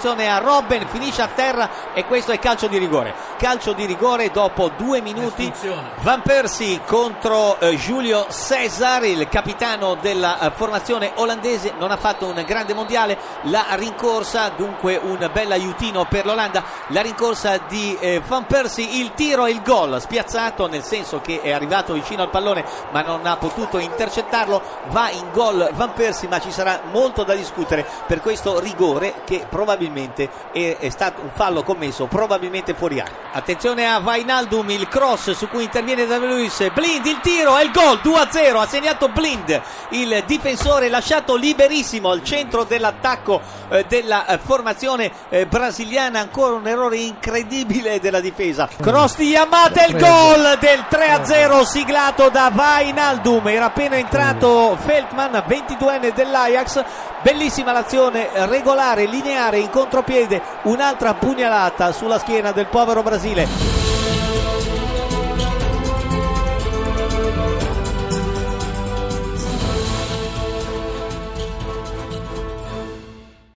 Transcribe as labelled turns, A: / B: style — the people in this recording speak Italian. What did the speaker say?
A: attenzione a Robben, finisce a terra e questo è calcio di rigore. Calcio di rigore dopo due minuti. Van Persie contro eh, Giulio Cesar, il capitano della eh, formazione olandese, non ha fatto un grande mondiale. La rincorsa, dunque un bel aiutino per l'Olanda. La rincorsa di eh, Van Persie, il tiro e il gol spiazzato, nel senso che è arrivato vicino al pallone ma non ha potuto intercettarlo. Va in gol Van Persie, ma ci sarà molto da discutere per questo rigore che probabilmente è, è stato un fallo commesso, probabilmente fuori aria. Attenzione a Vainaldum, il cross su cui interviene David Luiz, Blind il tiro e il gol 2-0, ha segnato Blind, il difensore lasciato liberissimo al centro dell'attacco eh, della eh, formazione eh, brasiliana, ancora un errore incredibile della difesa. Cross di Yamata, il gol del 3-0 siglato da Vainaldum, era appena entrato Feldman, 22enne dell'Ajax, bellissima l'azione regolare, lineare in contropiede, un'altra pugnalata sulla schiena del povero Brasile.